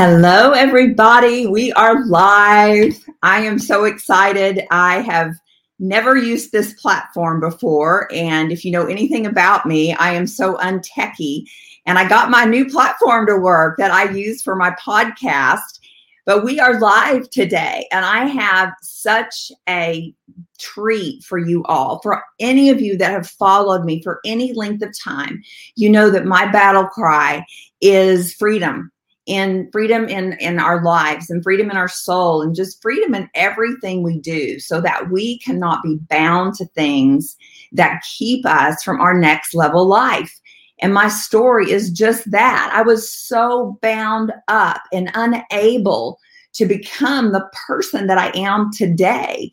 Hello, everybody. We are live. I am so excited. I have never used this platform before. And if you know anything about me, I am so untechy. And I got my new platform to work that I use for my podcast. But we are live today. And I have such a treat for you all. For any of you that have followed me for any length of time, you know that my battle cry is freedom and freedom in in our lives and freedom in our soul and just freedom in everything we do so that we cannot be bound to things that keep us from our next level life. And my story is just that. I was so bound up and unable to become the person that i am today.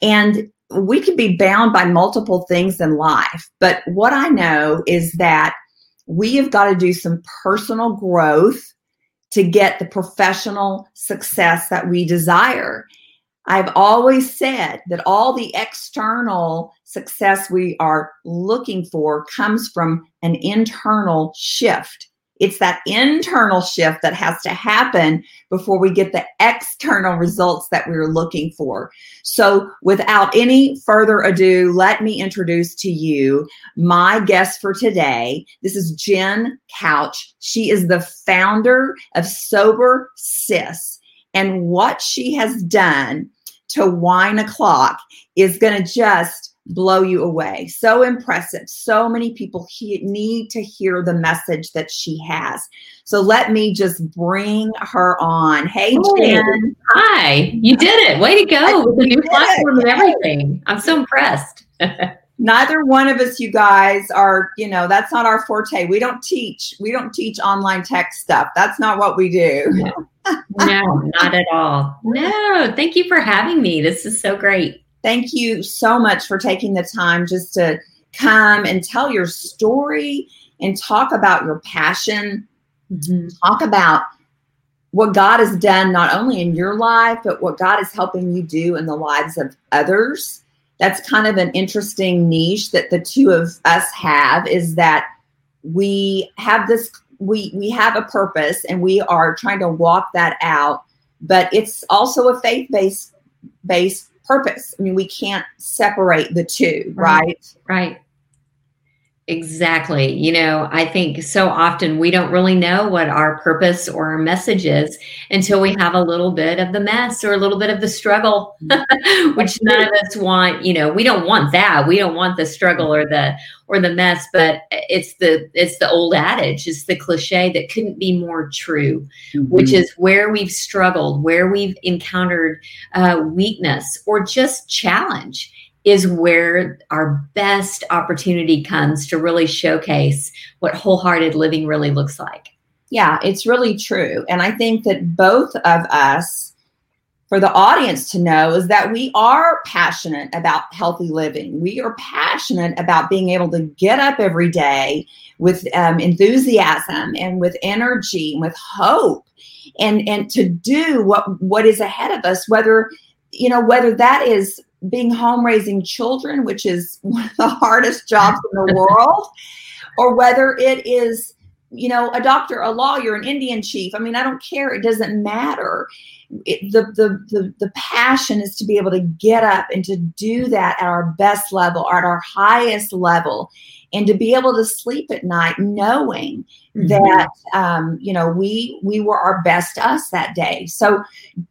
And we can be bound by multiple things in life but what i know is that we have got to do some personal growth to get the professional success that we desire. I've always said that all the external success we are looking for comes from an internal shift. It's that internal shift that has to happen before we get the external results that we are looking for. So, without any further ado, let me introduce to you my guest for today. This is Jen Couch. She is the founder of Sober Sis. And what she has done to wine o'clock is going to just blow you away. So impressive. So many people he- need to hear the message that she has. So let me just bring her on. Hey, oh, Jen. Hi. You did it. Way to go with the new platform and everything. I'm so impressed. Neither one of us, you guys, are, you know, that's not our forte. We don't teach. We don't teach online tech stuff. That's not what we do. no, not at all. No, thank you for having me. This is so great thank you so much for taking the time just to come and tell your story and talk about your passion, mm-hmm. talk about what God has done not only in your life, but what God is helping you do in the lives of others. That's kind of an interesting niche that the two of us have is that we have this we we have a purpose and we are trying to walk that out, but it's also a faith-based based purpose. I mean, we can't separate the two, right? Right. Exactly. You know, I think so often we don't really know what our purpose or our message is until we have a little bit of the mess or a little bit of the struggle, which none of us want. You know, we don't want that. We don't want the struggle or the or the mess, but it's the it's the old adage, it's the cliche that couldn't be more true, mm-hmm. which is where we've struggled, where we've encountered uh, weakness or just challenge is where our best opportunity comes to really showcase what wholehearted living really looks like. Yeah, it's really true. And I think that both of us, for the audience to know, is that we are passionate about healthy living. We are passionate about being able to get up every day with um, enthusiasm and with energy and with hope and and to do what what is ahead of us whether you know whether that is being home raising children, which is one of the hardest jobs in the world, or whether it is, you know, a doctor, a lawyer, an Indian chief. I mean, I don't care. It doesn't matter. It, the, the, the, the passion is to be able to get up and to do that at our best level, or at our highest level, and to be able to sleep at night knowing mm-hmm. that um, you know we we were our best us that day. So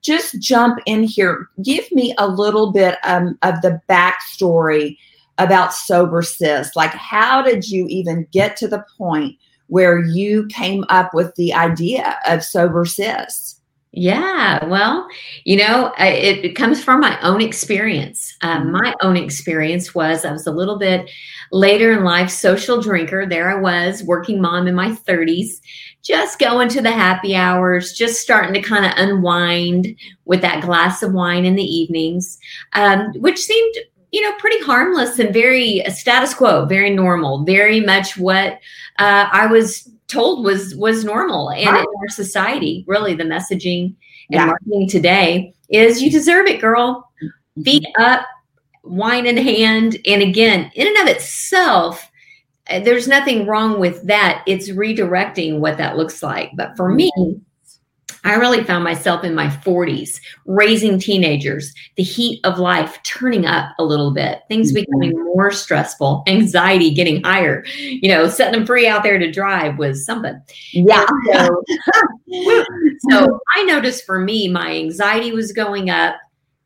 just jump in here. Give me a little bit um, of the backstory about sober sis. Like how did you even get to the point where you came up with the idea of sober sis yeah, well, you know, it, it, comes from my own experience. Um, mm-hmm. my own experience was I was a little bit later in life, social drinker. There I was, working mom in my 30s, just going to the happy hours, just starting to kind of unwind with that glass of wine in the evenings, um, which seemed you know, pretty harmless and very uh, status quo, very normal, very much what uh, I was told was was normal and in our society. Really, the messaging and yeah. marketing today is you deserve it, girl. Feet mm-hmm. up, wine in hand, and again, in and of itself, uh, there's nothing wrong with that. It's redirecting what that looks like. But for me, I really found myself in my 40s raising teenagers, the heat of life turning up a little bit, things mm-hmm. becoming more stressful, anxiety getting higher. You know, setting them free out there to drive was something. Yeah. So, so I noticed for me, my anxiety was going up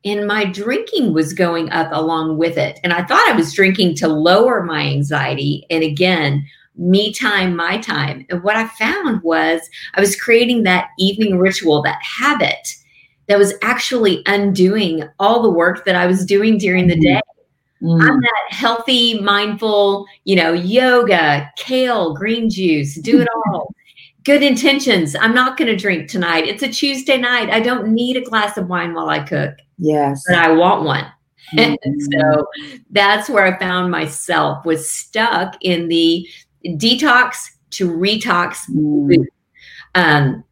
and my drinking was going up along with it. And I thought I was drinking to lower my anxiety. And again, me time, my time. And what I found was I was creating that evening ritual, that habit that was actually undoing all the work that I was doing during the day. Mm. I'm that healthy, mindful, you know, yoga, kale, green juice, do it all. Good intentions. I'm not going to drink tonight. It's a Tuesday night. I don't need a glass of wine while I cook. Yes. But I want one. Mm. And so that's where I found myself was stuck in the detox to retox mm. um,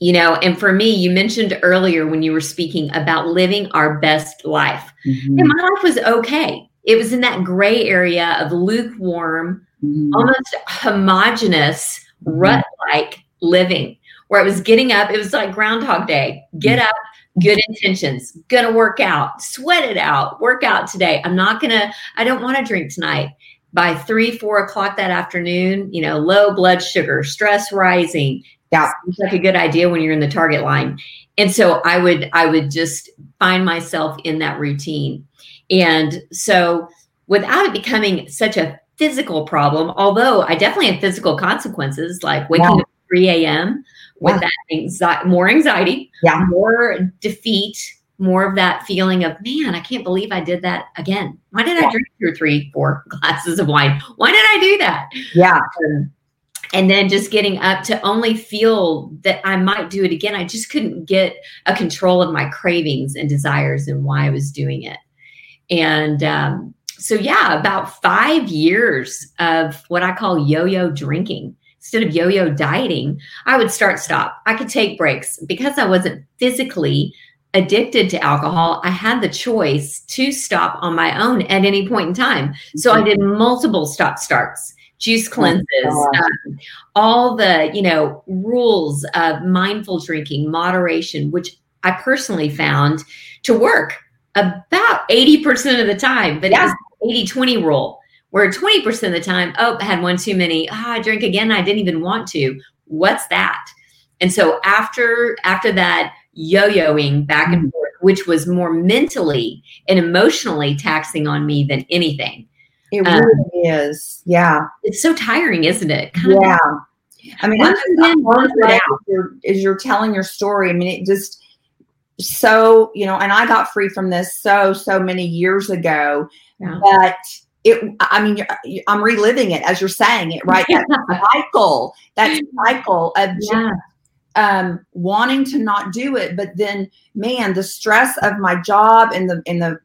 you know and for me you mentioned earlier when you were speaking about living our best life mm-hmm. and my life was okay it was in that gray area of lukewarm mm-hmm. almost homogenous mm-hmm. rut like living where i was getting up it was like groundhog day get mm. up good intentions gonna work out sweat it out work out today i'm not gonna i don't want to drink tonight by three, four o'clock that afternoon, you know, low blood sugar, stress rising. Yeah. Seems like a good idea when you're in the target line. And so I would, I would just find myself in that routine. And so without it becoming such a physical problem, although I definitely had physical consequences like waking yeah. up at 3 a.m. with yeah. that anxiety, more anxiety, yeah. more defeat, more of that feeling of, man, I can't believe I did that again. Why did I drink two or three, four glasses of wine? Why did I do that? Yeah. Um, and then just getting up to only feel that I might do it again. I just couldn't get a control of my cravings and desires and why I was doing it. And um, so, yeah, about five years of what I call yo yo drinking. Instead of yo yo dieting, I would start stop. I could take breaks because I wasn't physically addicted to alcohol, I had the choice to stop on my own at any point in time. So I did multiple stop starts, juice cleanses, um, all the, you know, rules of mindful drinking, moderation, which I personally found to work about 80% of the time, but yeah. it was 80 20 rule where 20% of the time, oh, I had one too many. Oh, I drink again. I didn't even want to. What's that? And so after after that yo-yoing back and mm. forth, which was more mentally and emotionally taxing on me than anything. It really um, is. Yeah. It's so tiring, isn't it? Kind yeah. Of, I mean, once again, once as, you're, as you're telling your story, I mean, it just so, you know, and I got free from this so, so many years ago, yeah. but it, I mean, I'm reliving it as you're saying it, right? That cycle, that cycle of yeah um, wanting to not do it, but then, man, the stress of my job and the in the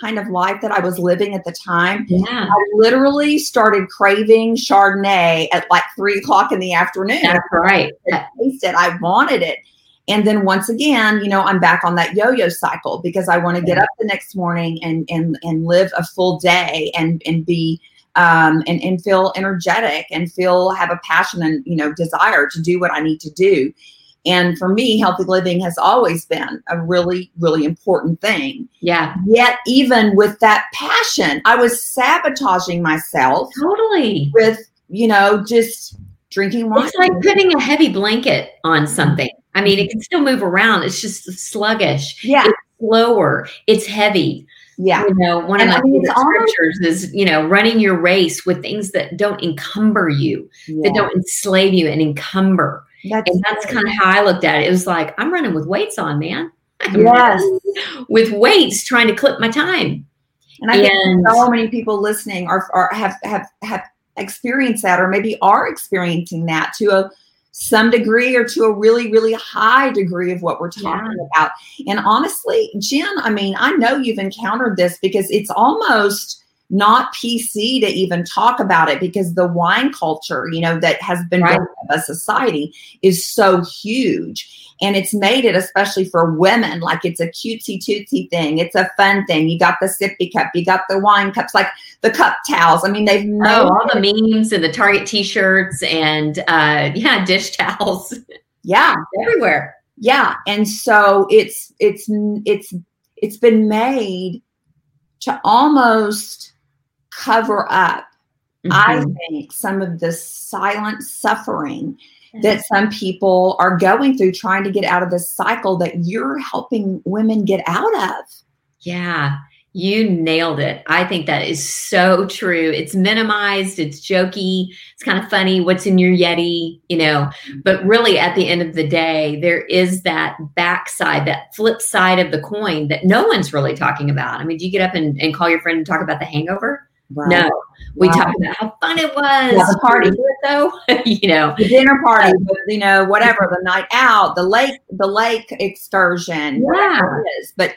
kind of life that I was living at the time, yeah. I literally started craving Chardonnay at like three o'clock in the afternoon. That's right. I tasted, I wanted it. And then once again, you know, I'm back on that yo-yo cycle because I want to get up the next morning and and and live a full day and and be um, and and feel energetic and feel have a passion and you know desire to do what I need to do. And for me, healthy living has always been a really, really important thing. Yeah. Yet, even with that passion, I was sabotaging myself. Totally. With, you know, just drinking wine. It's like putting a heavy blanket on something. I mean, it can still move around. It's just sluggish. Yeah. It's slower. It's heavy. Yeah. You know, one and of my I mean, scriptures is, you know, running your race with things that don't encumber you, yeah. that don't enslave you and encumber. That's and that's kind of how I looked at it. It was like, I'm running with weights on, man. Yes. with weights trying to clip my time. And I and, think so many people listening are, are have have have experienced that or maybe are experiencing that to a some degree or to a really really high degree of what we're talking yeah. about. And honestly, Jen, I mean, I know you've encountered this because it's almost not PC to even talk about it because the wine culture, you know, that has been right. built of a society is so huge. And it's made it, especially for women, like it's a cutesy tootsy thing. It's a fun thing. You got the sippy cup, you got the wine cups, like the cup towels. I mean, they've made oh, all the memes and the Target T-shirts and uh, yeah, dish towels. Yeah, everywhere. Yeah, and so it's it's it's it's been made to almost cover up mm-hmm. I think some of the silent suffering that some people are going through trying to get out of this cycle that you're helping women get out of. Yeah. You nailed it. I think that is so true. It's minimized, it's jokey, it's kind of funny. What's in your Yeti, you know? But really, at the end of the day, there is that backside, that flip side of the coin that no one's really talking about. I mean, do you get up and, and call your friend and talk about the hangover? Right. No, we wow. talked about how fun it was. Yeah, the party, though. you know, the dinner party, you know, whatever, the night out, the lake, the lake excursion, yeah. it is. But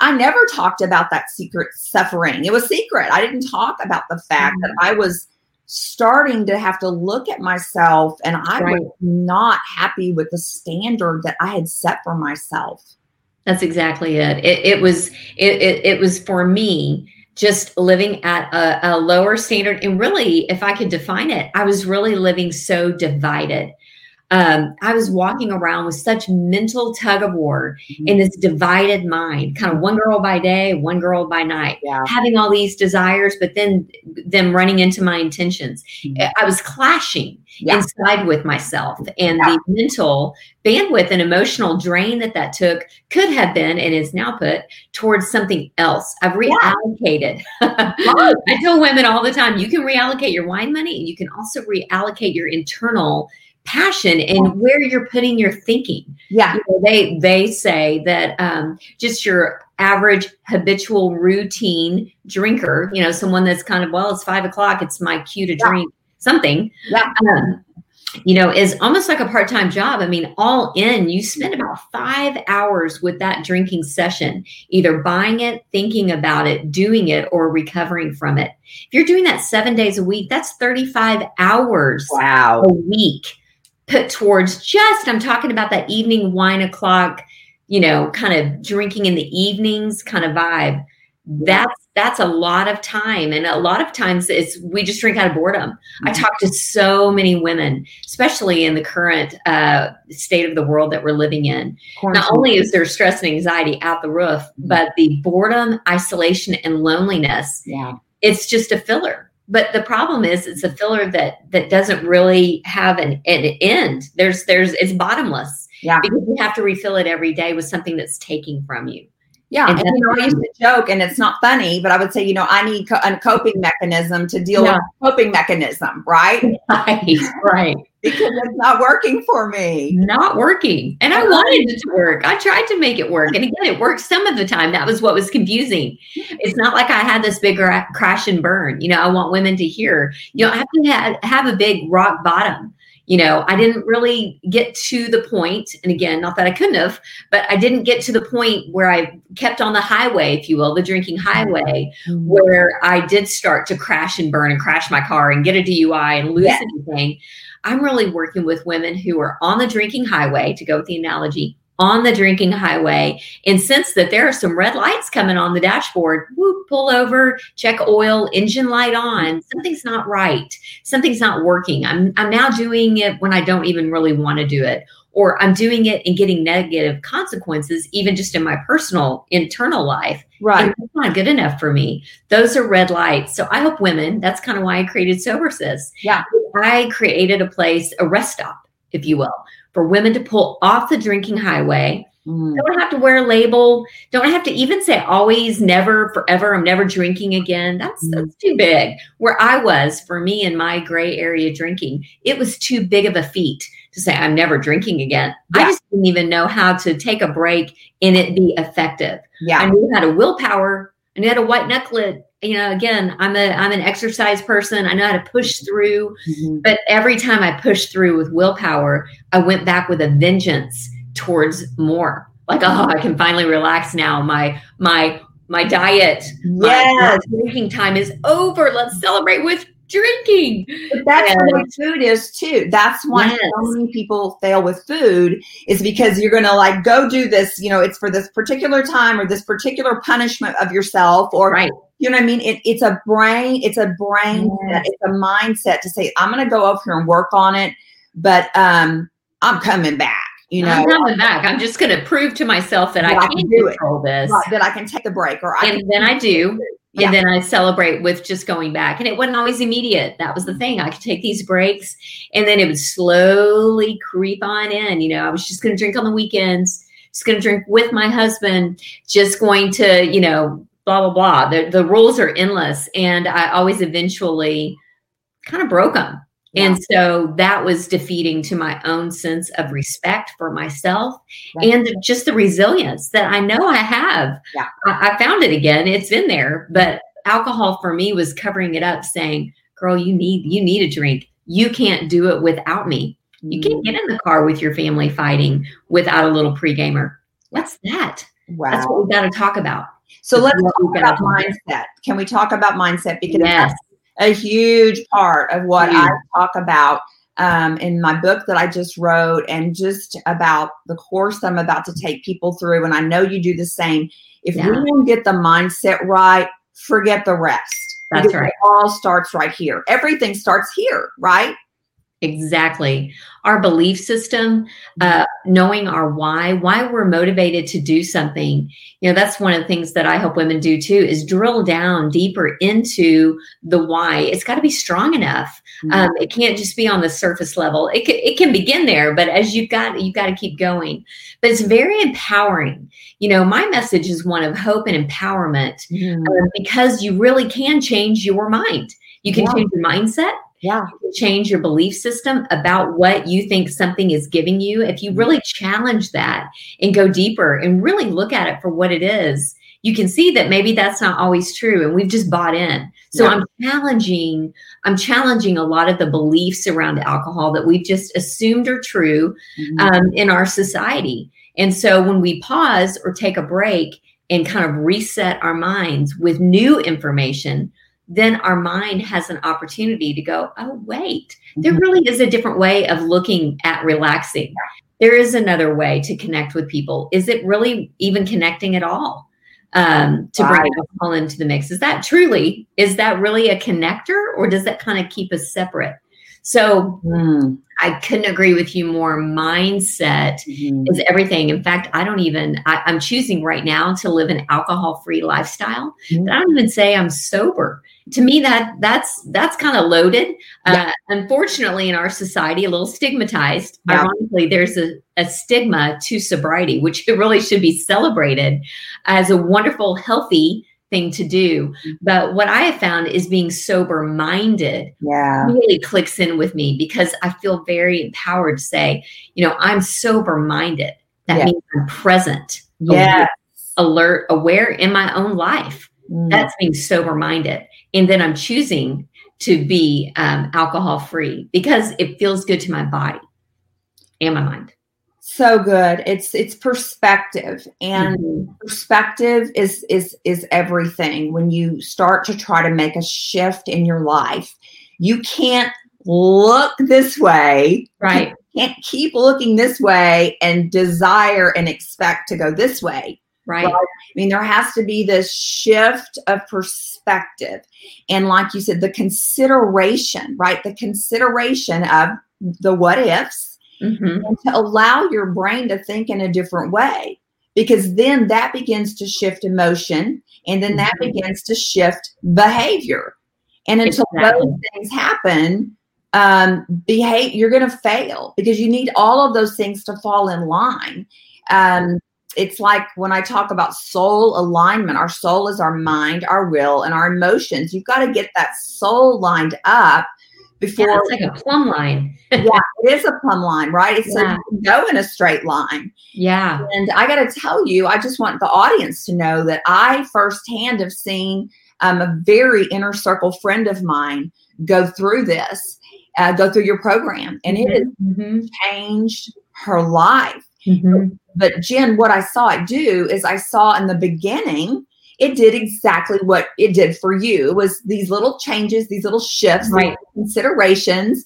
I never talked about that secret suffering. It was secret. I didn't talk about the fact mm-hmm. that I was starting to have to look at myself and I right. was not happy with the standard that I had set for myself. That's exactly it. It, it was it, it, it was for me just living at a, a lower standard. And really, if I could define it, I was really living so divided um, I was walking around with such mental tug of war mm-hmm. in this divided mind, kind of one girl by day, one girl by night, yeah. having all these desires, but then them running into my intentions. Mm-hmm. I was clashing yeah. inside with myself, and yeah. the mental bandwidth and emotional drain that that took could have been and is now put towards something else. I've reallocated. I tell women all the time you can reallocate your wine money, and you can also reallocate your internal passion and where you're putting your thinking. Yeah. You know, they they say that um, just your average habitual routine drinker, you know, someone that's kind of, well, it's five o'clock, it's my cue to yeah. drink something. Yeah. Um, you know, is almost like a part time job. I mean, all in, you spend about five hours with that drinking session, either buying it, thinking about it, doing it, or recovering from it. If you're doing that seven days a week, that's 35 hours wow. a week put towards just i'm talking about that evening wine o'clock you know kind of drinking in the evenings kind of vibe. That's that's a lot of time. And a lot of times it's we just drink out of boredom. Mm-hmm. i talk to so many women especially in the current uh, state of the world that we're living in. Not only is there stress and anxiety out the roof mm-hmm. but the boredom isolation and loneliness yeah. it's just a filler but the problem is it's a filler that that doesn't really have an, an end there's there's it's bottomless yeah because you have to refill it every day with something that's taking from you yeah, and, and you know, I used to joke, and it's not funny, but I would say, you know, I need co- a coping mechanism to deal yeah. with coping mechanism, right? Right, right. Because it's not working for me. Not working, and I wanted it to work. I tried to make it work, and again, it worked some of the time. That was what was confusing. It's not like I had this big crash and burn. You know, I want women to hear. You don't have to have, have a big rock bottom you know, I didn't really get to the point, and again, not that I couldn't have, but I didn't get to the point where I kept on the highway, if you will, the drinking highway, mm-hmm. where I did start to crash and burn and crash my car and get a DUI and lose anything. I'm really working with women who are on the drinking highway, to go with the analogy, on the drinking highway and sense that there are some red lights coming on the dashboard, whoop, pull over, check oil, engine light on. Something's not right. Something's not working. I'm, I'm now doing it when I don't even really want to do it. Or I'm doing it and getting negative consequences, even just in my personal internal life. Right. It's not good enough for me. Those are red lights. So I hope women, that's kind of why I created Sober Sis. Yeah. I created a place, a rest stop, if you will, for women to pull off the drinking highway. Mm. Don't have to wear a label. Don't have to even say always, never, forever. I'm never drinking again. That's mm. that's too big. Where I was for me in my gray area drinking, it was too big of a feat to say I'm never drinking again. Yeah. I just didn't even know how to take a break and it be effective. Yeah. I knew how to willpower. I knew how to white knuckle it you know again i'm a i'm an exercise person i know how to push through mm-hmm. but every time i pushed through with willpower i went back with a vengeance towards more like oh i can finally relax now my my my diet yes. my drinking time is over let's celebrate with drinking. But that's and, what food is too. That's why yes. so many people fail with food is because you're going to like go do this, you know, it's for this particular time or this particular punishment of yourself or right. you know what I mean? It, it's a brain, it's a brain, yes. it's a mindset to say, I'm going to go over here and work on it, but um, I'm coming back. You know, I'm coming back. I'm just going to prove to myself that, That I I can do it. control this. right, that I can take a break or I and can then I do. Yeah. And then I celebrate with just going back. And it wasn't always immediate. That was the mm-hmm. thing. I could take these breaks and then it would slowly creep on in. You know, I was just going to drink on the weekends, just going to drink with my husband, just going to, you know, blah, blah, blah. The, the rules are endless. And I always eventually kind of broke them. And so that was defeating to my own sense of respect for myself Right. and just the resilience that I know I have. Yeah. I, I found it again. It's in there, but alcohol for me was covering it up, saying, "Girl, you need you need a drink. You can't do it without me. You can't mm. get in the car with your family fighting without a little pre-gamer. What's that? wow. That's what we got to talk about. So let's talk about mindset. Can we talk about mindset? Because Yes. A huge part of what Huge. I talk about um, in my book that I just wrote, and just about the course I'm about to take people through. And I know you do the same. If Yeah. we don't get the mindset right, forget the rest. That's Because right. It all starts right here. Everything starts here, right? Exactly. Our belief system, uh, knowing our why, why we're motivated to do something. You know, that's one of the things that I help women do too is drill down deeper into the why. It's got to be strong enough. Um, it can't just be on the surface level. It can, it can begin there, but as you've got, you've got to keep going. But it's very empowering. You know, my message is one of hope and empowerment Mhm. um, because you really can change your mind. You can Yeah. change your mindset Yeah. you change your belief system about what you think something is giving you, if you really challenge that and go deeper and really look at it for what it is, you can see that maybe that's not always true and we've just bought in. So Yeah. I'm challenging I'm challenging a lot of the beliefs around alcohol that we've just assumed are true Mhm. um, in our society. And so when we pause or take a break and kind of reset our minds with new information, then our mind has an opportunity to go, oh, wait, there Mhm. really is a different way of looking at relaxing. There is another way to connect with people. Is it really even connecting at all? Um, to bring Right. alcohol into the mix. Is that truly, is that really a connector or does that kind of keep us separate? So Mm. I couldn't agree with you more. Mindset Mhm. is everything. In fact, I don't even, I, I'm choosing right now to live an alcohol free lifestyle. Mhm. But I don't even say I'm sober. To me, that that's that's kind of loaded. Uh, unfortunately, in our society, a little stigmatized. Yeah. Ironically, there's a, a stigma to sobriety, which it really should be celebrated as a wonderful, healthy thing to do. But what I have found is being sober minded Yeah. really clicks in with me because I feel very empowered to say, you know, I'm sober minded. That Yeah. means I'm present, Yeah. alert, aware in my own life. Mm. That's being sober minded. And then I'm choosing to be um, alcohol free because it feels good to my body and my mind. So good. It's it's perspective and Mhm. perspective is is is everything when you start to try to make a shift in your life you can't look this way Right. can't keep looking this way and desire and expect to go this way Right. Right. i mean there has to be this shift of perspective and like you said the consideration right the consideration of the what ifs Mhm. and to allow your brain to think in a different way because then that begins to shift emotion and then that Mhm. begins to shift behavior and until Exactly. those things happen um behave you're going to fail because you need all of those things to fall in line um it's like when i talk about soul alignment our soul is our mind our will and our emotions you've got to get that soul lined up before Yeah, it's like a plumb line. Yeah, it is a plumb line, right? It's Yeah. you can go in a straight line. Yeah. And I got to tell you, I just want the audience to know that I firsthand have seen um, a very inner circle friend of mine go through this, uh, go through your program, and it has Mhm. changed her life. Mhm. But Jen, what I saw it do is I saw in the beginning, it did exactly what it did for you. It was these little changes, these little shifts, Right. considerations.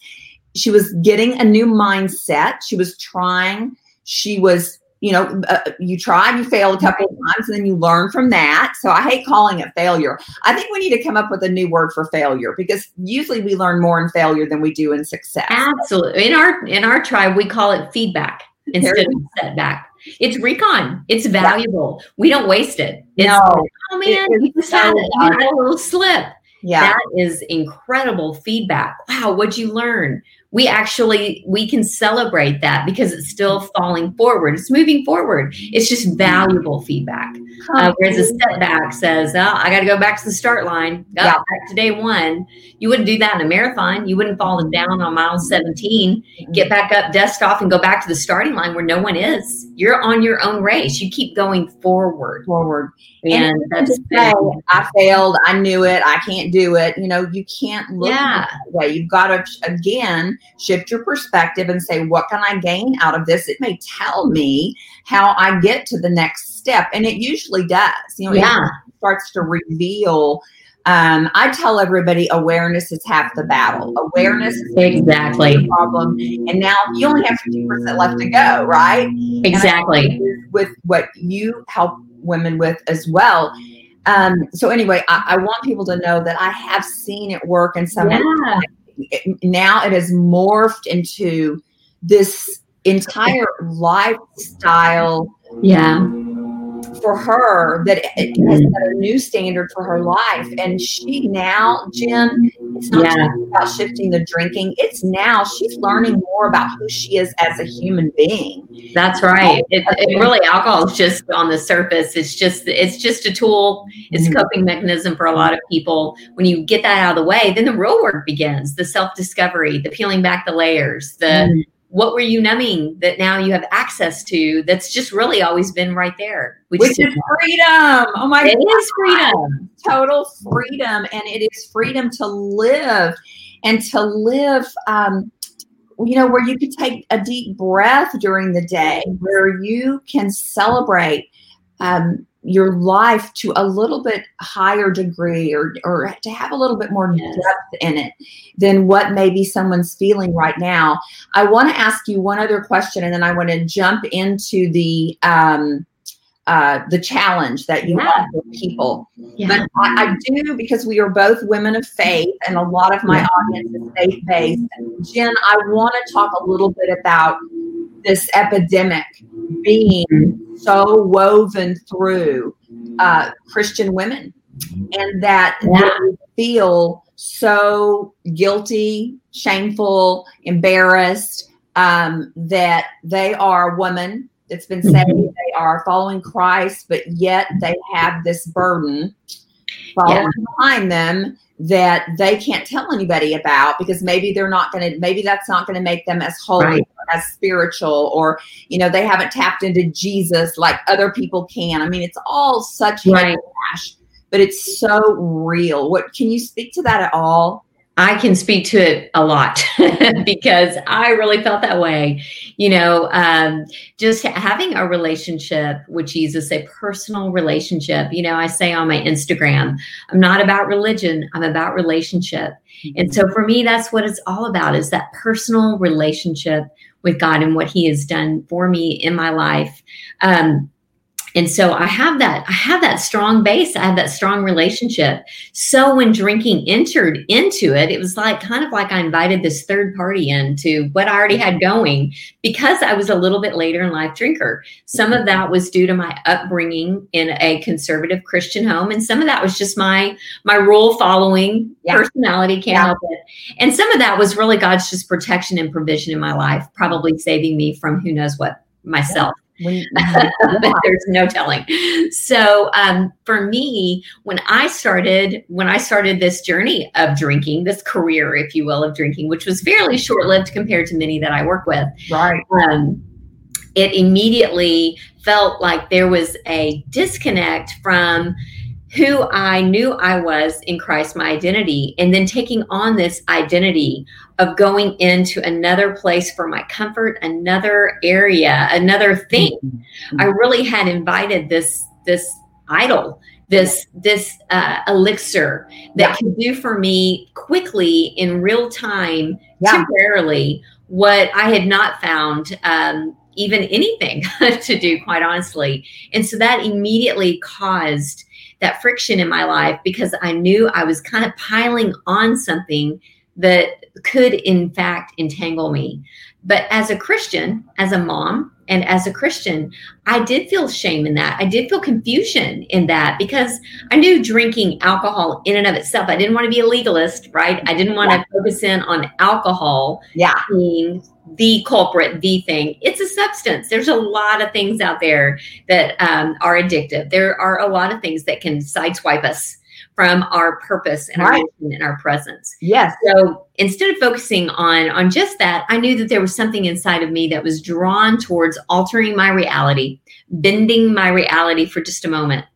She was getting a new mindset. She was trying. She was, you know, uh, you tried, you failed a couple of times, and then you learn from that. So I hate calling it failure. I think we need to come up with a new word for failure because usually we learn more in failure than we do in success. Absolutely. In our in our tribe, we call it feedback. instead of setback. It's recon. It's valuable. We don't waste it. It's, No, oh man, you just had, so you had a little slip. yeah. That is incredible feedback. Wow, what'd you learn? We actually we can celebrate that because it's still falling forward. It's moving forward. It's just valuable feedback. Uh, whereas a setback says, "Oh, I got to go back to the start line. Oh, Yeah. back to day one." You wouldn't do that in a marathon. You wouldn't fall down on mile seventeen, get back up, dust off, and go back to the starting line where no one is. You're on your own race. You keep going forward, forward. and, that's say, I failed. I knew it. I can't do it. You know, you can't look Yeah. at that way. You've got to again shift your perspective and say, what can I gain out of this? It may tell me how I get to the next step, and it usually does. You know, Yeah. it starts to reveal. Um, I tell everybody awareness is half the battle. Awareness is exactly, the problem, and now you only have fifty percent left to go. Right? exactly. with what you help women with as well. Um, so anyway, I, I want people to know that I have seen it work in some. Yeah. It- now it has morphed into this entire lifestyle Yeah. For her that it has set a new standard for her life. And she now, Jen, it's not Yeah. about shifting the drinking. It's now she's learning more about who she is as a human being. That's right. It, it really alcohol is just on the surface. It's just it's just a tool. It's a Mhm. coping mechanism for a lot of people. When you get that out of the way, then the real work begins. The self discovery, the peeling back the layers, the Mhm. What were you numbing that now you have access to. That's just really always been right there. Which just is freedom. Oh my it God. is freedom. total freedom and it is freedom to live and to live um, you know where you could take a deep breath during the day where you can celebrate um, your life to a little bit higher degree or, or to have a little bit more Yes. depth in it than what maybe someone's feeling right now i want to ask you one other question and then i want to jump into the um, uh, the challenge that you Yeah. have with people Yeah. but I, I do because we are both women of faith, and a lot of my audience is faith based. Jen, I want to talk a little bit about this epidemic being so woven through uh, Christian women, and that they feel so guilty, shameful, embarrassed um, that they are a woman that's been saved. Mhm. They are following Christ, but yet they have this burden following behind them that they can't tell anybody about because maybe they're not going to maybe that's not going to make them as holy Right. or as spiritual or you know they haven't tapped into jesus like other people can i mean it's all such Right. trash but it's so real what can you speak to that at all I can speak to it a lot because I really felt that way. You know, um, just having a relationship with Jesus, a personal relationship. You know, I say on my Instagram, I'm not about religion, I'm about relationship. And so for me, that's what it's all about is that personal relationship with God and what He has done for me in my life. Um, and so I have that, I have that strong base. I have that strong relationship. So when drinking entered into it, it was like kind of like I invited this third party into what I already had going because I was a little bit later in life drinker. Some of that was due to my upbringing in a conservative Christian home, and some of that was just my my rule following Yeah. personality. Can't Yeah. help it. And some of that was really God's just protection and provision in my life, probably saving me from who knows what myself when, there's no telling. So um, for me, when I started, when I started this journey of drinking, this career, if you will, of drinking, which was fairly short-lived compared to many that I work with, right um, it immediately felt like there was a disconnect from who I knew I was in Christ, my identity, and then taking on this identity of going into another place for my comfort, another area, another thing. I really had invited this this idol, this this uh, elixir that Yeah. could do for me quickly in real time, Yeah. temporarily, what I had not found um, even anything to do, quite honestly. And so that immediately caused that friction in my life because I knew I was kind of piling on something that could, in fact, entangle me. But as a Christian, as a mom, and as a Christian, I did feel shame in that. I did feel confusion in that because I knew drinking alcohol in and of itself, I didn't want to be a legalist, right? I didn't want yeah. to focus in on alcohol yeah. being the culprit, the thing. It's a substance. There's a lot of things out there that um, are addictive. There are a lot of things that can sideswipe us from our purpose and right. our mission and our presence. Yes. So instead of focusing on on just that, I knew that there was something inside of me that was drawn towards altering my reality, bending my reality for just a moment.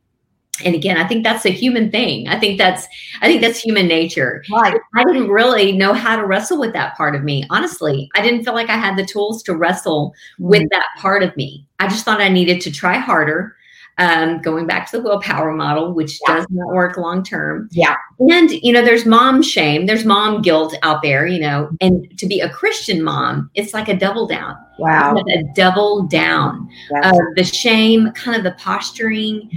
And again, I think that's a human thing. I think that's I think that's human nature. Right. I didn't really know how to wrestle with that part of me. Honestly, I didn't feel like I had the tools to wrestle mm. with that part of me. I just thought I needed to try harder um, going back to the willpower model, which yeah. does not work long term. Yeah. And, you know, there's mom shame, there's mom guilt out there, you know, and to be a Christian mom, it's like a double down. Wow. Like a double down of the shame, kind of the posturing.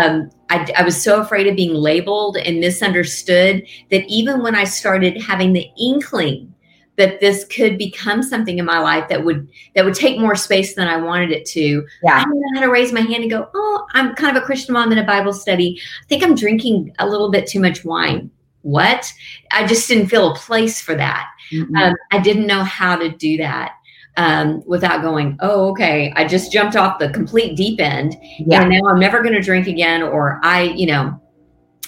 Um, I, I was so afraid of being labeled and misunderstood that even when I started having the inkling that this could become something in my life that would that would take more space than I wanted it to. Yeah. I didn't know how to raise my hand and go, oh, I'm kind of a Christian mom in a Bible study. I think I'm drinking a little bit too much wine. What? I just didn't feel a place for that. Mm-hmm. Um, I didn't know how to do that um, without going, oh, okay, I just jumped off the complete deep end. Yeah. And now I'm never going to drink again, or I, you know,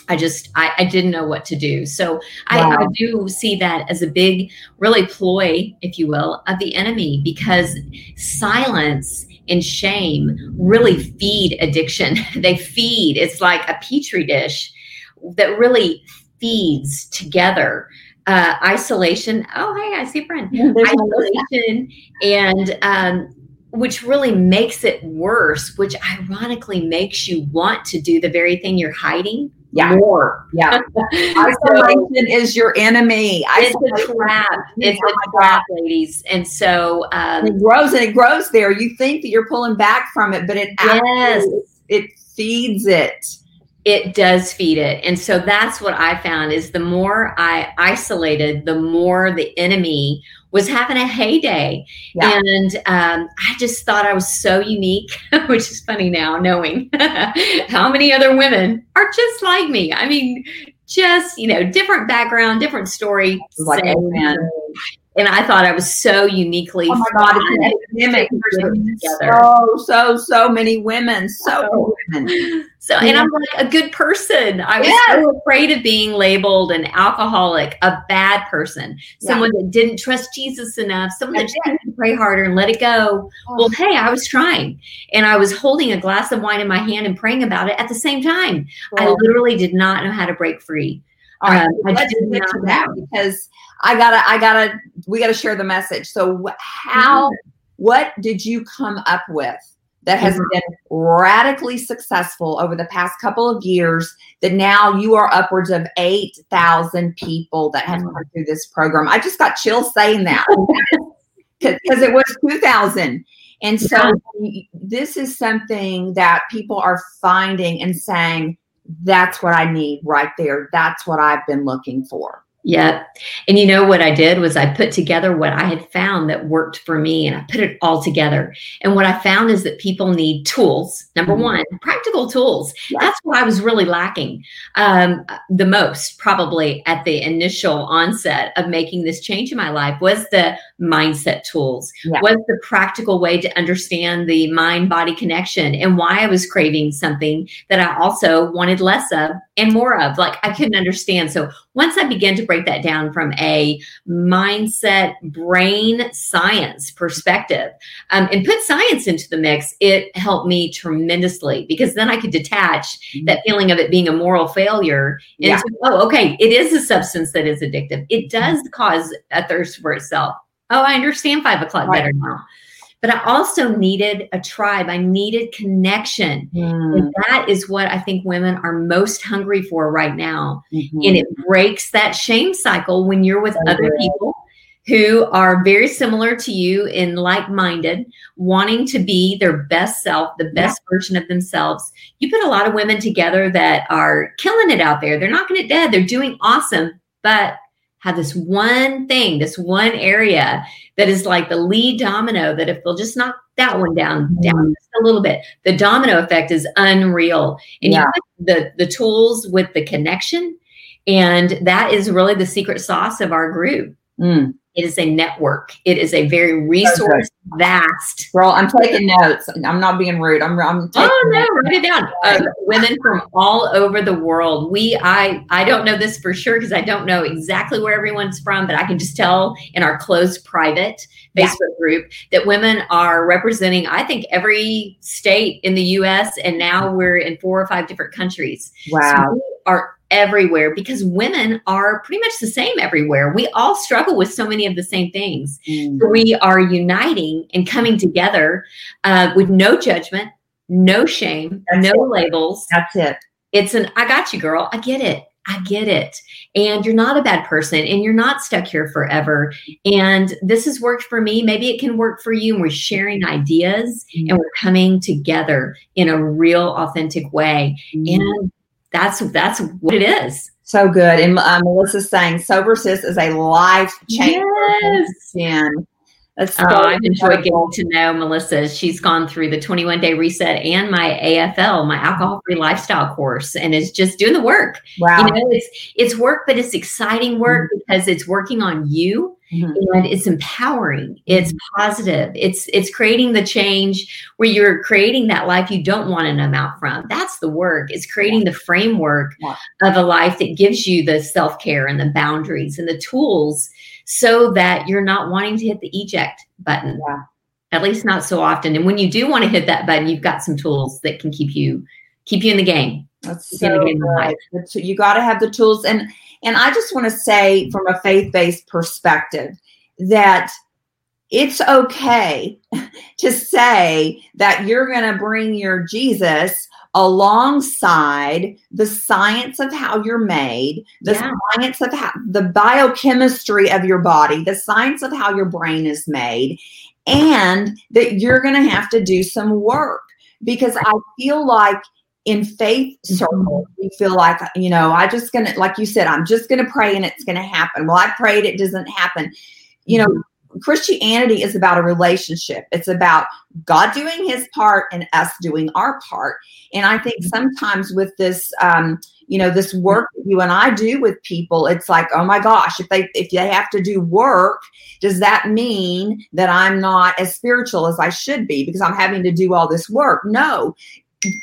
I just I, I, didn't know what to do. So wow. I, I, do see that as a big, really ploy, if you will, of the enemy because silence and shame really feed addiction. they feed. It's like a petri dish that really feeds together. Uh, isolation. Oh, hey, I see a friend. Yeah, isolation and um, which really makes it worse, which ironically makes you want to do the very thing you're hiding yeah. more. Yeah. Isolation is your enemy. It's a trap. It's a trap, ladies. And so um, it grows and it grows there. You think that you're pulling back from it, but it yes. it feeds it. It does feed it. And so that's what I found is the more I isolated, the more the enemy was having a heyday. Yeah. And um, I just thought I was so unique, which is funny now knowing how many other women are just like me. I mean, just, you know, different background, different story. Like man and I thought I was so uniquely. Oh my God, it's an epidemic. So, so, so many women, so oh. women. So, and I'm like a good person. I was yes. so afraid of being labeled an alcoholic, a bad person, someone yeah. that didn't trust Jesus enough, someone that didn't pray harder and let it go. Oh. Well, hey, I was trying, and I was holding a glass of wine in my hand and praying about it at the same time. I literally did not know how to break free. All right, um, let's get to that because I gotta, I gotta, we gotta share the message. So, how, mm-hmm. what did you come up with that has mm-hmm. been radically successful over the past couple of years? That now you are upwards of eight thousand people that have mm-hmm. come through this program. I just got chills saying that because it was two thousand. And so yeah. this is something that people are finding and saying, that's what I need right there. That's what I've been looking for. Yeah. And you know what I did was I put together what I had found that worked for me and I put it all together. And what I found is that people need tools. Number mm-hmm. one, practical tools. Yeah. That's what I was really lacking um, the most, probably at the initial onset of making this change in my life, was the mindset tools, yeah. was the practical way to understand the mind body connection and why I was craving something that I also wanted less of and more of. Like I couldn't understand. So once I began to break that down from a mindset, brain science perspective um, and put science into the mix, it helped me tremendously because then I could detach mm-hmm. that feeling of it being a moral failure into, yeah. oh, okay, it is a substance that is addictive. It does mm-hmm. cause a thirst for itself. Oh, I understand five o'clock right. better now but I also needed a tribe. I needed connection. Mm. And that is what I think women are most hungry for right now. Mm-hmm. And it breaks that shame cycle when you're with other people who are very similar to you in like minded, wanting to be their best self, the best yeah. version of themselves. You put a lot of women together that are killing it out there. They're knocking it dead. They're doing awesome, but have this one thing, this one area that is like the lead domino that if they'll just knock that one down, mm-hmm. down just a little bit, the domino effect is unreal. And yeah. you the the tools with the connection, and that is really the secret sauce of our group. Mm. It is a network. It is a very resource okay. vast. Girl, I'm taking notes. I'm not being rude. I'm. I'm oh no, write it down. Uh, women from all over the world. We. I. I don't know this for sure because I don't know exactly where everyone's from, but I can just tell in our closed private Facebook yeah. group that women are representing. I think every state in the U.S. and now we're in four or five different countries. Wow. So are everywhere because women are pretty much the same everywhere. We all struggle with so many of the same things. Mm. So we are uniting and coming together uh, with no judgment, no shame, That's no it. labels. That's it. It's an I got you, girl. I get it. I get it. And you're not a bad person and you're not stuck here forever. And this has worked for me. Maybe it can work for you. And we're sharing ideas mm-hmm. and we're coming together in a real, authentic way. Mm-hmm. And that's that's what it is. So good. And uh, Melissa's saying sober sis is a life changer. Yes. That's so oh, I've enjoyed getting to know Melissa. She's gone through the 21 day reset and my AFL, my alcohol free lifestyle course, and is just doing the work. Wow. You know, it's it's work, but it's exciting work mm-hmm. because it's working on you mm-hmm. and it's empowering. It's mm-hmm. positive. It's it's creating the change where you're creating that life you don't want numb out from. That's the work. It's creating the framework yeah. of a life that gives you the self care and the boundaries and the tools so that you're not wanting to hit the eject button. Yeah. At least not so often. And when you do want to hit that button, you've got some tools that can keep you keep you in the game. That's so good. So You got to have the tools, and and I just want to say from a faith based perspective that it's okay to say that you're going to bring your Jesus alongside the science of how you're made, the yeah. science of how the biochemistry of your body, the science of how your brain is made, and that you're going to have to do some work because I feel like in faith mm-hmm. circles, we feel like, you know, I just gonna, like you said, I'm just gonna pray and it's gonna happen. Well, I prayed, it doesn't happen. You know, Christianity is about a relationship. It's about God doing his part and us doing our part. And I think mm-hmm. sometimes with this, um, you know, this work that you and I do with people, it's like, oh my gosh, if they if they have to do work, does that mean that I'm not as spiritual as I should be because I'm having to do all this work? No.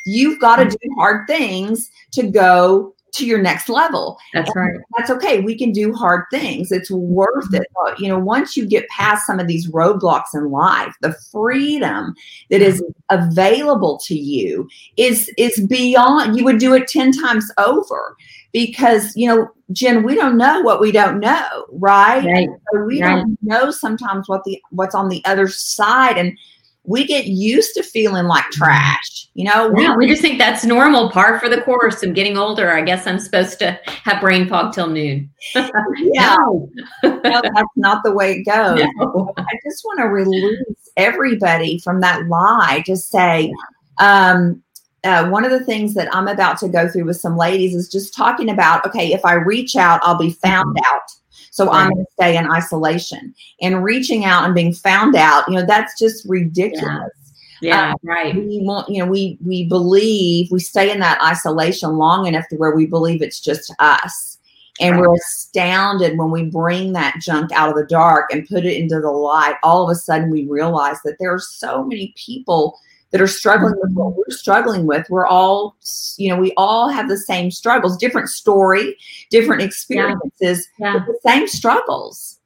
You've got to do hard things to go to your next level. That's and right. That's okay. We can do hard things. It's worth it. You know, once you get past some of these roadblocks in life, the freedom that is available to you is is beyond you would do it 10 times over because you know jen we don't know what we don't know right, right. So we right. don't know sometimes what the what's on the other side and we get used to feeling like trash. You know, yeah, we, just think that's normal, par for the course. I'm getting older. I guess I'm supposed to have brain fog till noon. yeah, no. no. that's not the way it goes. No. I just want to release everybody from that lie. Just say, um, uh, one of the things that I'm about to go through with some ladies is just talking about okay, if I reach out, I'll be found mm-hmm. out. So right. I'm going to stay in isolation and reaching out and being found out. You know, that's just ridiculous. Yeah, um, right. We want, you know, we we believe we stay in that isolation long enough to where we believe it's just us. And right. we're astounded when we bring that junk out of the dark and put it into the light. All of a sudden, we realize that there are so many people that are struggling with what we're struggling with. We're all, you know, we all have the same struggles, different story, different experiences, yeah. Yeah. the same struggles.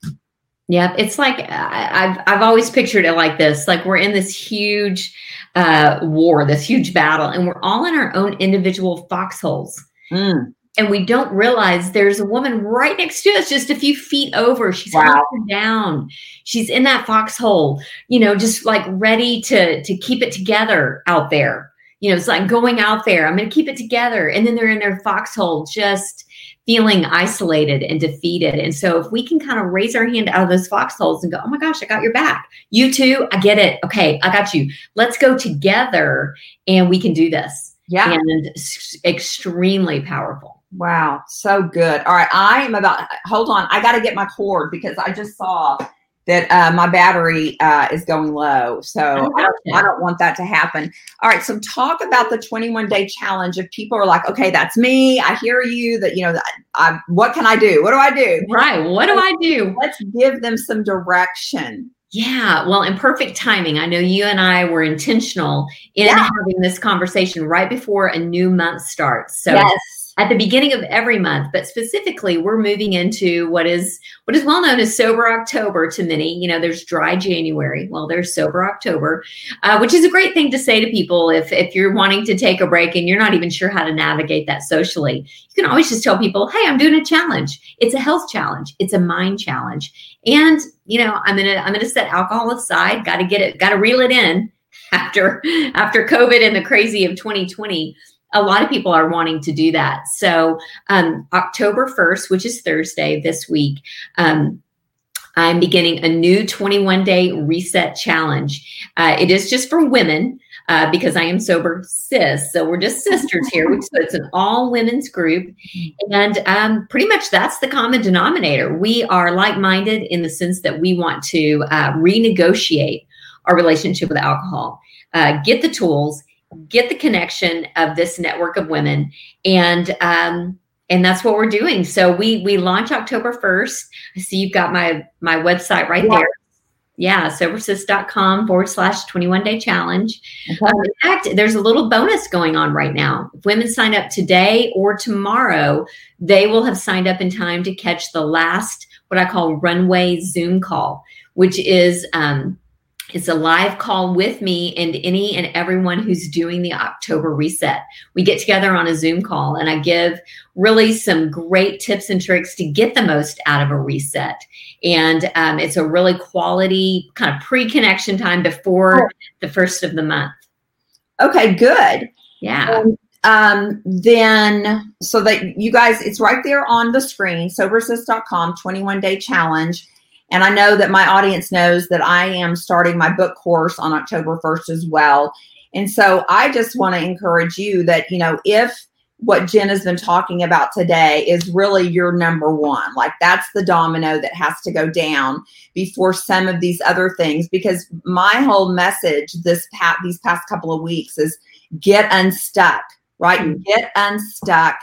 Yeah, it's like I've I've always pictured it like this: like we're in this huge uh, war, this huge battle, and we're all in our own individual foxholes. Mm and we don't realize there's a woman right next to us, just a few feet over. She's wow. down. She's in that foxhole, you know, just like ready to to keep it together out there. You know, it's like going out there. I'm going to keep it together, and then they're in their foxhole, just feeling isolated and defeated. And so, if we can kind of raise our hand out of those foxholes and go, "Oh my gosh, I got your back. You too. I get it. Okay, I got you. Let's go together, and we can do this." Yeah, and extremely powerful. Wow, so good. All right, I am about. Hold on, I got to get my cord because I just saw that uh, my battery uh, is going low. So I don't, I don't, want that to happen. All right. So talk about the 21 day challenge. If people are like, okay, that's me. I hear you that, you know, I, what can I do? What do I do? Right. What do I do? Let's give them some direction. Yeah, well, in perfect timing. I know you and I were intentional in yeah. having this conversation right before a new month starts. So yes at the beginning of every month, but specifically we're moving into what is what is well known as sober October to many. You know, there's dry January. Well, there's sober October, uh, which is a great thing to say to people if if you're wanting to take a break and you're not even sure how to navigate that socially. You can always just tell people, "Hey, I'm doing a challenge. It's a health challenge. It's a mind challenge." And you know, I'm gonna I'm gonna set alcohol aside. Got to get it. Got to reel it in after after COVID and the crazy of 2020 a lot of people are wanting to do that. So, um, October 1st, which is Thursday this week, um, I'm beginning a new 21 day reset challenge. Uh, it is just for women. Uh, because I am sober sis. So we're just sisters here. So it's an all women's group. And um, pretty much that's the common denominator. We are like minded in the sense that we want to uh, renegotiate our relationship with alcohol, uh, get the tools, get the connection of this network of women. And um, and that's what we're doing. So we we launch october 1st i see you've got my my website right yeah. there. Yeah sobersis.com forward slash 21 day challenge. Okay. um, in fact there's a little bonus going on right now. If women sign up today or tomorrow they will have signed up in time to catch the last what i call runway zoom call which is um, it's a live call with me and any and everyone who's doing the October reset. We get together on a Zoom call and I give really some great tips and tricks to get the most out of a reset. And um, it's a really quality kind of pre connection time before the first of the month. Okay, good. Yeah. Um, um, then, so that you guys, it's right there on the screen, sobersis.com 21 day challenge and I know that my audience knows that I am starting my book course on October 1st as well. And so I just want to encourage you that, you know, if what Jen has been talking about today is really your number one, like that's the domino that has to go down before some of these other things. Because my whole message this past, these past couple of weeks is get unstuck, right? Mm-hmm. Get unstuck.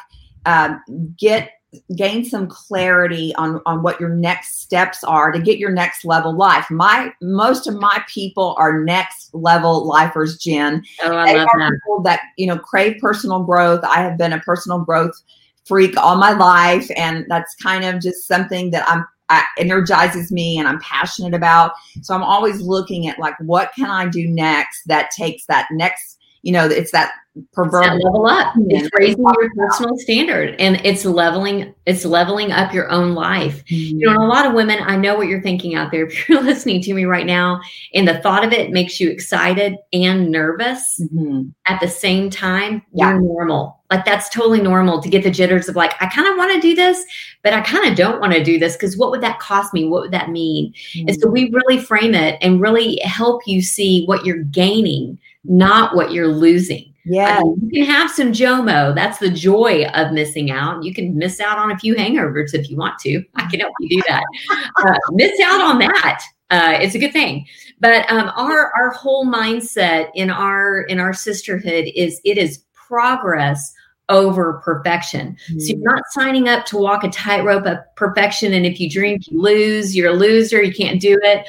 Um, get gain some clarity on on what your next steps are to get your next level life. My most of my people are next level lifers jen. Oh, I love that. people that you know crave personal growth. I have been a personal growth freak all my life and that's kind of just something that i'm uh, energizes me and i'm passionate about. So i'm always looking at like what can i do next that takes that next you know it's that proverbial level up. It's raising your personal standard and it's leveling, it's leveling up your own life. Mm-hmm. You know, a lot of women, I know what you're thinking out there. If you're listening to me right now and the thought of it makes you excited and nervous mm-hmm. at the same time, yeah. you're normal. Like that's totally normal to get the jitters of like, I kind of want to do this, but I kind of don't want to do this because what would that cost me? What would that mean? Mm-hmm. And so we really frame it and really help you see what you're gaining, not what you're losing. Yeah. I mean, you can have some JOMO. That's the joy of missing out. You can miss out on a few hangovers if you want to. I can help you do that. Uh, miss out on that. Uh, it's a good thing. But um, our our whole mindset in our in our sisterhood is it is progress over perfection. Mm-hmm. So you're mm. not signing up to walk a tightrope of perfection. And if you drink, you lose. You're a loser. You can't do it.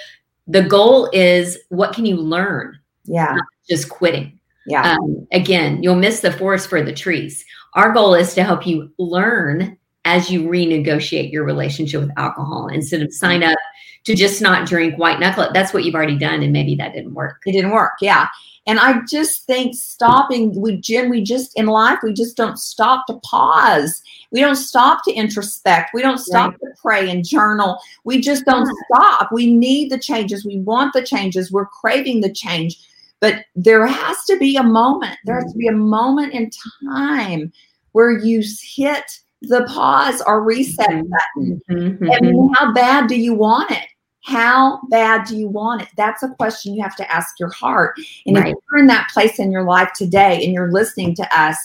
The goal is what can you learn? Yeah. just quitting. Yeah. Um, again, you'll miss the forest for the trees. Our goal is to help you learn as you renegotiate your relationship with alcohol instead of sign up to just not drink white knuckle. That's what you've already done, and maybe that didn't work. It didn't work. Yeah. And I just think stopping, we Jen, we just in life, we just don't stop to pause. We don't stop to introspect. We don't stop right. to pray and journal. We just don't yeah. stop. We need the changes. We want the changes. We're craving the change but there has to be a moment, there has to be a moment in time where you hit the pause or reset mm-hmm. button. Mm-hmm. And how bad do you want it? How bad do you want it? That's a question you have to ask your heart. And right. if you're in that place in your life today and you're listening to us,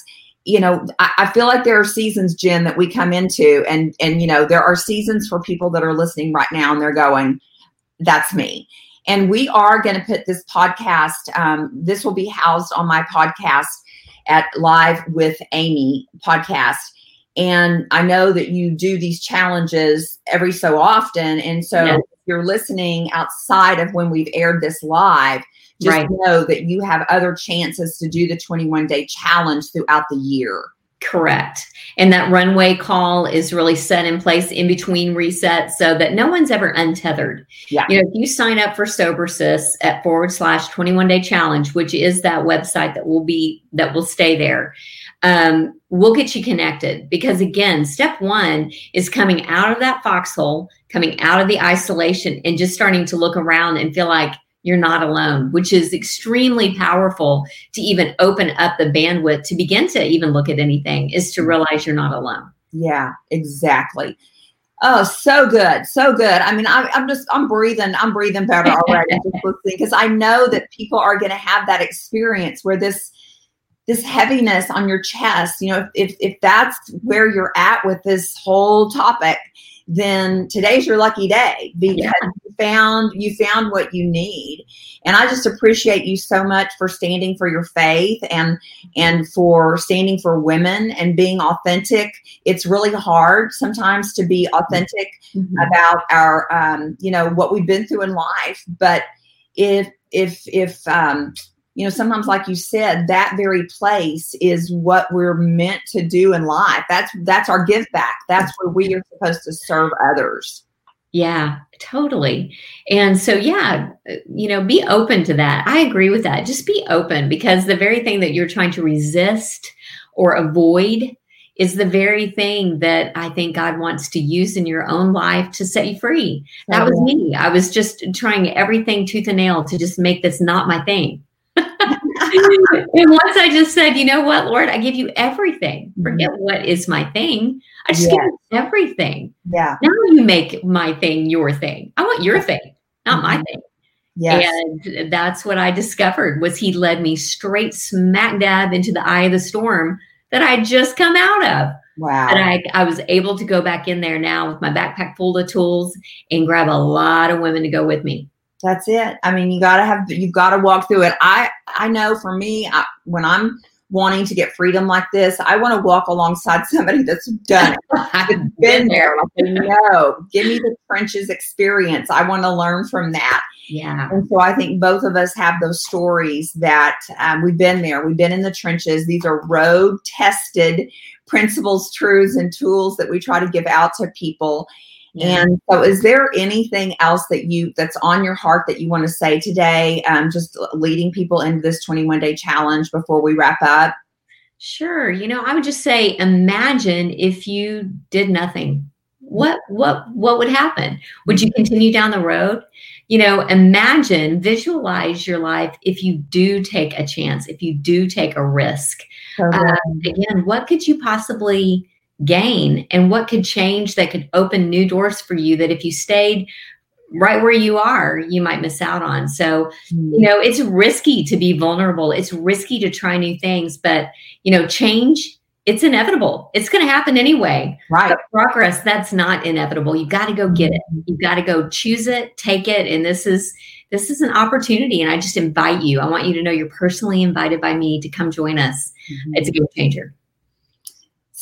you know, I, I feel like there are seasons, Jen, that we come into, and and you know, there are seasons for people that are listening right now, and they're going, "That's me." And we are going to put this podcast. Um, this will be housed on my podcast at Live with Amy podcast. And I know that you do these challenges every so often. And so if you're listening outside of when we've aired this live, just right. know that you have other chances to do the 21 day challenge throughout the year. Correct. And that runway call is really set in place in between resets so that no one's ever untethered. Yeah. You know, if you sign up for Sober Sis at forward slash 21 day challenge, which is that website that will be that will stay there, um, we'll get you connected because again, step one is coming out of that foxhole, coming out of the isolation and just starting to look around and feel like you're not alone, which is extremely powerful to even open up the bandwidth to begin to even look at anything, is to realize you're not alone. Yeah, exactly. Oh, so good, so good. I mean, I'm, I'm just, I'm breathing, I'm breathing better already because I know that people are going to have that experience where this, this heaviness on your chest. You know, if if that's where you're at with this whole topic, then today's your lucky day because yeah. you found you found what you need and i just appreciate you so much for standing for your faith and and for standing for women and being authentic it's really hard sometimes to be authentic mm-hmm. about our um, you know what we've been through in life but if if if um, you know, sometimes, like you said, that very place is what we're meant to do in life. That's that's our give back. That's where we are supposed to serve others. Yeah, totally. And so, yeah, you know, be open to that. I agree with that. Just be open because the very thing that you're trying to resist or avoid is the very thing that I think God wants to use in your own life to set you free. That oh, was me. I was just trying everything tooth and nail to just make this not my thing. and once I just said, you know what, Lord, I give you everything. Forget mm-hmm. what is my thing. I just give you everything. Yeah. Now you make my thing your thing. I want your thing, not my mm-hmm. thing. Yes. And that's what I discovered was he led me straight smack dab into the eye of the storm that I just come out of. Wow. And I, I was able to go back in there now with my backpack full of tools and grab a lot of women to go with me that's it. I mean you got to have you've got to walk through it. I i know for me I, when i'm wanting to get freedom like this i want to walk alongside somebody that's done it. I've been there like no give me the trenches experience. I want to learn from that. Yeah. And so i think both of us have those stories that um, we've been there. We've been in the trenches. These are road tested principles truths and tools that we try to give out to people and so, is there anything else that you that's on your heart that you want to say today? Um, just leading people into this 21 day challenge before we wrap up. Sure. You know, I would just say, imagine if you did nothing. What what what would happen? Would you continue down the road? You know, imagine, visualize your life if you do take a chance, if you do take a risk. Uh, again, what could you possibly gain? And what could change that could open new doors for you that if you stayed right where you are you might miss out on? So hmm. you know it's risky to be vulnerable. It's risky to try new things but you know change it's inevitable. It's going to happen anyway. Right. But progress that's not inevitable. You've got to go get it. You've got to go choose it take it and this is this is an opportunity and i just invite you. I want you to know you're personally invited by me to come join us. Mm-hmm. it's a game changer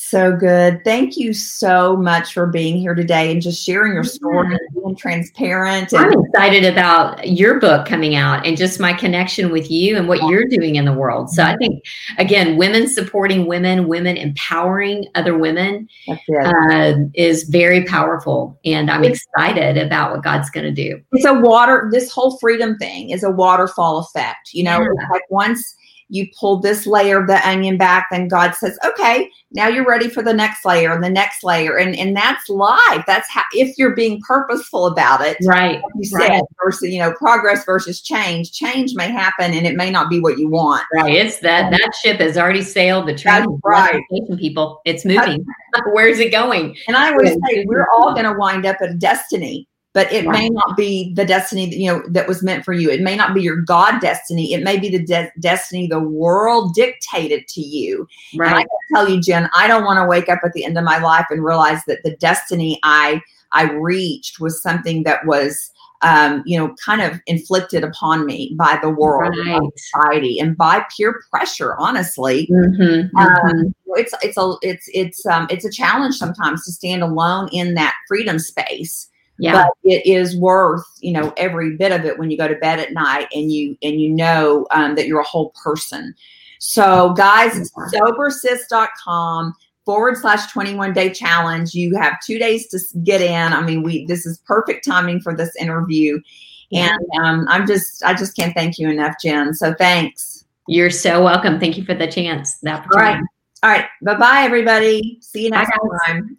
so good. Thank you so much for being here today and just sharing your story yeah. and being transparent. And- I'm excited about your book coming out and just my connection with you and what you're doing in the world. So I think, again, women supporting women, women empowering other women uh, is very powerful. And I'm excited about what God's going to do. It's a water, this whole freedom thing is a waterfall effect. You know, yeah. like once you pull this layer of the onion back, then God says, okay, now you're ready for the next layer and the next layer. And and that's life. That's how if you're being purposeful about it. Right. Like you said, right. versus, you know, progress versus change. Change may happen and it may not be what you want. Right. It's that that ship has already sailed the train. right. People. It's moving. Where's it going? And I always say we're all gonna wind up at destiny but it right. may not be the destiny that, you know that was meant for you it may not be your god destiny it may be the de- destiny the world dictated to you right and i can tell you jen i don't want to wake up at the end of my life and realize that the destiny i i reached was something that was um, you know, kind of inflicted upon me by the world, right. by society, and by peer pressure. Honestly, mm-hmm, um, mm-hmm. it's it's a it's it's um, it's a challenge sometimes to stand alone in that freedom space yeah. but it is worth you know every bit of it when you go to bed at night and you and you know um, that you're a whole person. So guys sobersis.com forward slash 21 day challenge. You have two days to get in. I mean we this is perfect timing for this interview. And um, i'm just i just can't thank you enough jen. So thanks. You're so welcome. Thank you for the chance that all right. all right. Bye bye everybody. See you next time